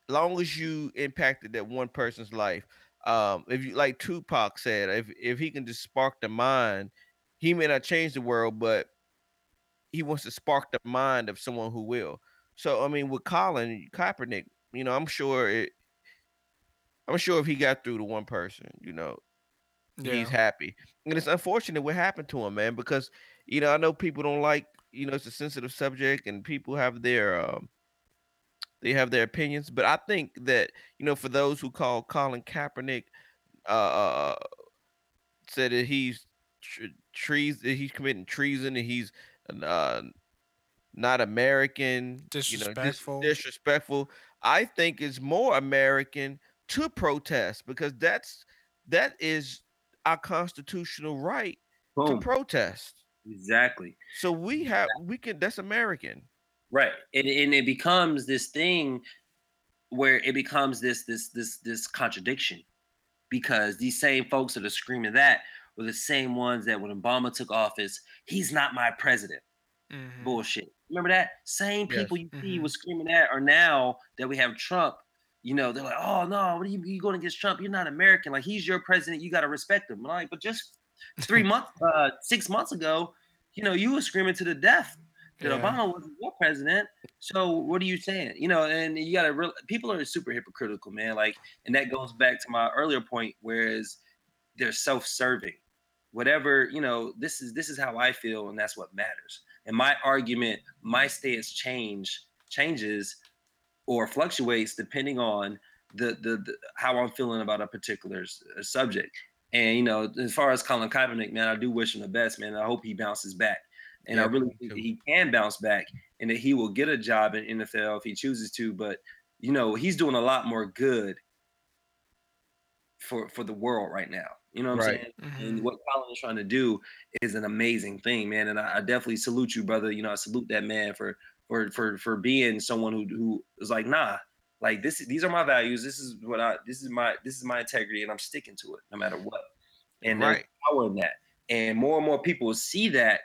long as you impacted that one person's life, um, if you like Tupac said, if if he can just spark the mind, he may not change the world, but he wants to spark the mind of someone who will. So I mean, with Colin Kaepernick, you know, I'm sure it. I'm sure if he got through to one person, you know, yeah. he's happy. And it's unfortunate what happened to him, man, because you know I know people don't like, you know, it's a sensitive subject, and people have their um, they have their opinions, but I think that you know, for those who call Colin Kaepernick, uh, uh, uh said that he's tre- treason, he's committing treason, and he's uh, not American, disrespectful. You know, dis- disrespectful. I think it's more American to protest because that's that is our constitutional right Boom. to protest. Exactly. So we have we can that's American. Right. And, and it becomes this thing where it becomes this this this this contradiction because these same folks that are screaming that were the same ones that when Obama took office, he's not my president. Mm-hmm. Bullshit. Remember that? Same people yes. you see mm-hmm. was screaming that are now that we have Trump, you know, they're like, oh no, what are you, you going against Trump? You're not American. Like he's your president. You got to respect him. Like, but just three months, uh, six months ago, you know, you were screaming to the death that yeah. Obama wasn't your president. So what are you saying? You know, and you gotta real people are super hypocritical, man. Like, and that goes back to my earlier point, whereas they're self-serving. Whatever, you know, this is this is how I feel, and that's what matters. And my argument, my stance change changes or fluctuates depending on the, the, the how I'm feeling about a particular uh, subject. And you know, as far as Colin Kaepernick, man, I do wish him the best, man. I hope he bounces back. And yeah, I really think he can bounce back and that he will get a job in NFL if he chooses to. But you know, he's doing a lot more good for for the world right now. You know what right. I'm saying? Mm-hmm. And what Colin is trying to do is an amazing thing, man. And I, I, definitely salute you, brother. You know, I salute that man for for for for being someone who who is like, nah, like this. These are my values. This is what I. This is my. This is my integrity, and I'm sticking to it no matter what. And right. there's power in that. And more and more people see that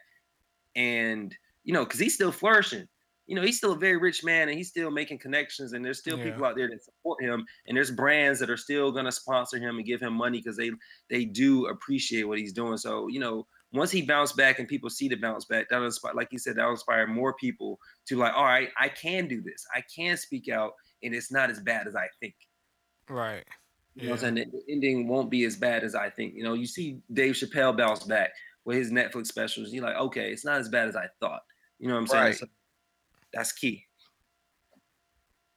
and you know, because he's still flourishing. you know, he's still a very rich man and he's still making connections and there's still Yeah. people out there that support him and there's brands that are still going to sponsor him and give him money because they they do appreciate what he's doing. So, you know, once he bounced back and people see the bounce back, that'll inspire, like you said, that'll inspire more people to like, all right, I can do this. I can speak out and it's not as bad as I think. Right. You know what I'm saying? The ending won't be as bad as I think. You know, you see Dave Chappelle bounce back with his Netflix specials. You're like, okay, it's not as bad as I thought. You know what I'm saying? Right. So that's key.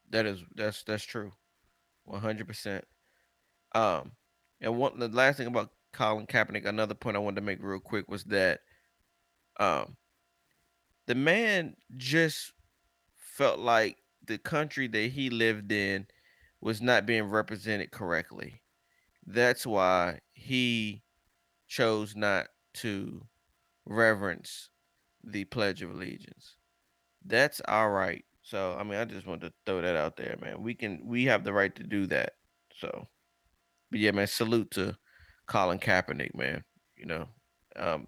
That is that's that's true, one hundred percent. Um, and one the last thing about Colin Kaepernick, another point I wanted to make real quick was that, um, the man just felt like the country that he lived in was not being represented correctly. That's why he chose not to reverence the Pledge of Allegiance. That's all right. So I mean, I just wanted to throw that out there, man. We can we have the right to do that. So, but yeah, man, salute to Colin Kaepernick, man. You know, um,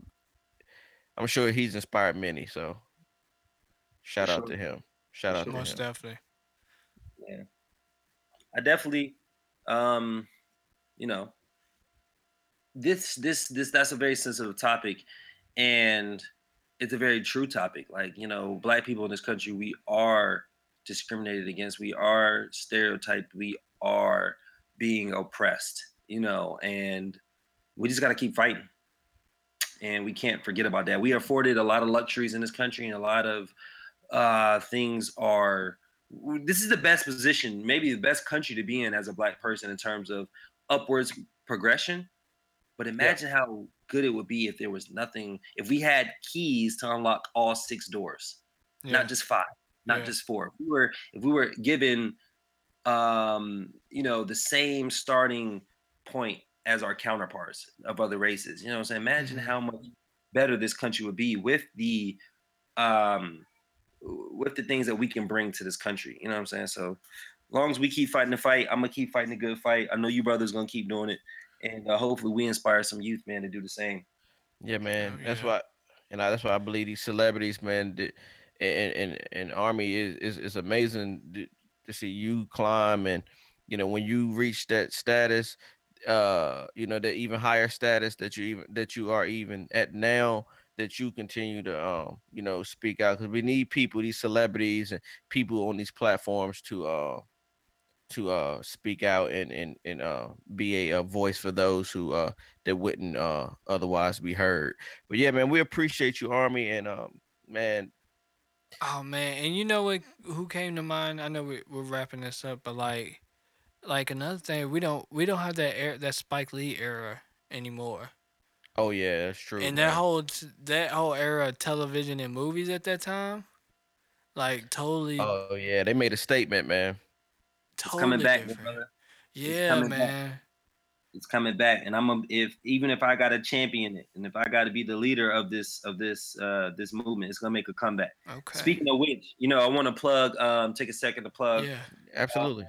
I'm sure he's inspired many. So, shout out sure. to him. Shout For out sure. to Most him. definitely. Yeah. I definitely um you know this this this that's a very sensitive topic and it's a very true topic. Like, you know, black people in this country, we are discriminated against, we are stereotyped, we are being oppressed, you know, and we just gotta keep fighting. And we can't forget about that. We are afforded a lot of luxuries in this country, and a lot of uh, things are. This is the best position, maybe the best country to be in as a black person in terms of upwards progression. But imagine how good it would be if there was nothing, if we had keys to unlock all six doors, Yeah. not just five, not Yeah. just four. If we were, if we were given, um, you know, the same starting point as our counterparts of other races, you know what I'm saying? Imagine Mhm. how much better this country would be with the, um, with the things that we can bring to this country. You know what I'm saying? So, long as we keep fighting the fight, I'm gonna keep fighting the good fight. I know you brothers gonna keep doing it, and uh, hopefully we inspire some youth, man, to do the same. Yeah, man. Oh, That's why, and I, that's why I believe these celebrities, man, that, and and and Armie is is, is amazing to, to see you climb, and you know when you reach that status, uh, you know that even higher status that you even that you are even at now, that you continue to um, you know, speak out because we need people, these celebrities and people on these platforms to uh to uh speak out and and and uh be a, a voice for those who uh that wouldn't uh otherwise be heard. But yeah, man, we appreciate you, Armie, and um man, Oh man, and you know what? Who came to mind? I know we, we're wrapping this up, but like, like another thing, we don't we don't have that era, that Spike Lee era anymore. oh yeah, that's true. and man. that whole that whole era of television and movies at that time, like totally, oh yeah, they made a statement, man. It's totally coming back, different. brother. Yeah, back. man. It's coming back, and I'm a, if even if I got to champion it, and if I got to be the leader of this of this uh this movement, it's gonna make a comeback. Okay. Speaking of which, you know, I want to plug um take a second to plug yeah. Absolutely.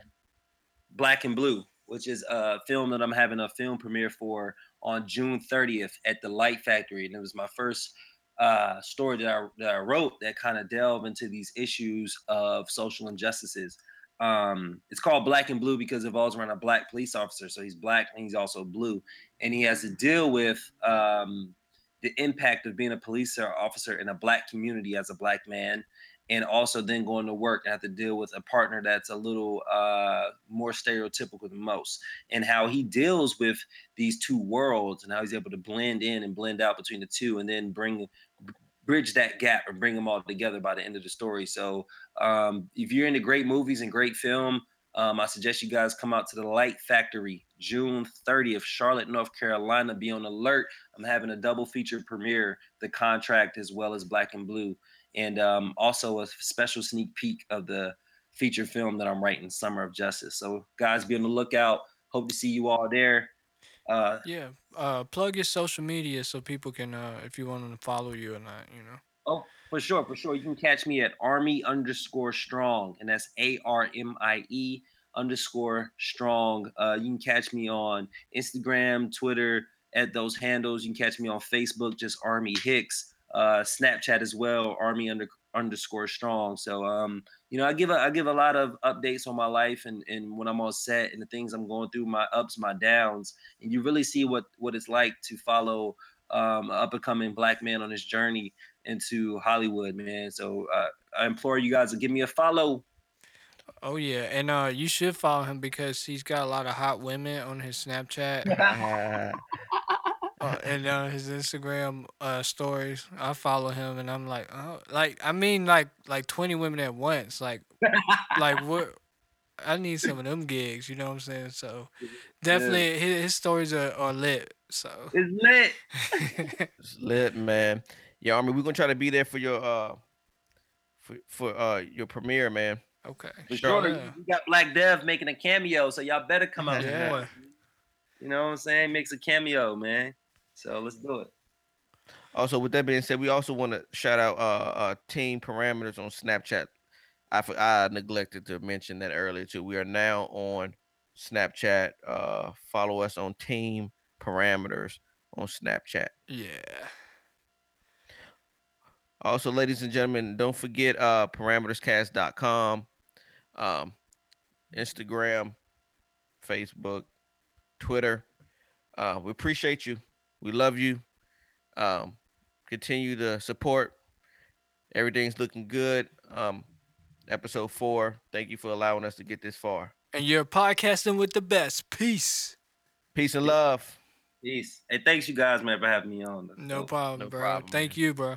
Black and Blue, which is a film that I'm having a film premiere for on June 30th at the Light Factory, and it was my first uh, story that I, that I wrote that kind of delve into these issues of social injustices. Um, it's called Black and Blue because it revolves around a black police officer. So he's black and he's also blue, and he has to deal with um, the impact of being a police officer in a black community as a black man and also then going to work and have to deal with a partner that's a little uh, more stereotypical than most, and how he deals with these two worlds and how he's able to blend in and blend out between the two, and then bring bridge that gap and bring them all together by the end of the story. So, um, if you're into great movies and great film, um, I suggest you guys come out to the Light Factory June 30th, Charlotte, North Carolina. Be on alert. I'm having a double feature premiere, The Contract, as well as Black and Blue and um, also a special sneak peek of the feature film that I'm writing, Summer of Justice. So, guys, be on the lookout. Hope to see you all there. Uh, Yeah. Uh, plug your social media so people can, uh, if you want them to follow you or not, you know. oh, for sure, for sure. You can catch me at Armie underscore Strong, and that's A R M I E underscore Strong. Uh, you can catch me on Instagram, Twitter at those handles. You can catch me on Facebook, just Armie Hicks. Uh, Snapchat as well, Armie under underscore strong. So um, you know, I give a I give a lot of updates on my life and and when I'm on set and the things I'm going through, my ups, my downs, and you really see what what it's like to follow um, up and coming black man on his journey into Hollywood, man. So uh, I implore you guys to give me a follow. Oh yeah, and uh, you should follow him because he's got a lot of hot women on his Snapchat uh, and uh, his Instagram uh, stories. I follow him, and I'm like, oh, like I mean, like like 20 women at once. Like, like what? I need some of them gigs. You know what I'm saying? So definitely, his, his stories are, are lit. So It's lit. it's lit, man. Yeah, Armie, we're gonna try to be there for your uh for for uh your premiere, man. okay, For Sure. sure. Yeah. You got Black Dev making a cameo, so y'all better come out. Yeah. support. You know what I'm saying? Makes a cameo, man. So let's do it. Also, with that being said, we also want to shout out uh, uh Team Parameters on Snapchat. I for- I neglected to mention that earlier too. We are now on Snapchat. Uh, follow us on Team Parameters on Snapchat. yeah. Also, ladies and gentlemen, don't forget uh parameterscast.com, um, Instagram, Facebook, Twitter. Uh, we appreciate you. We love you. Um, continue to support. Everything's looking good. Um, episode four. Thank you for allowing us to get this far. And you're podcasting with the best. Peace. Peace and love. Peace. Hey, thanks you guys, man, for having me on. No Dope. problem, no bro. problem, Thank man. you, bro.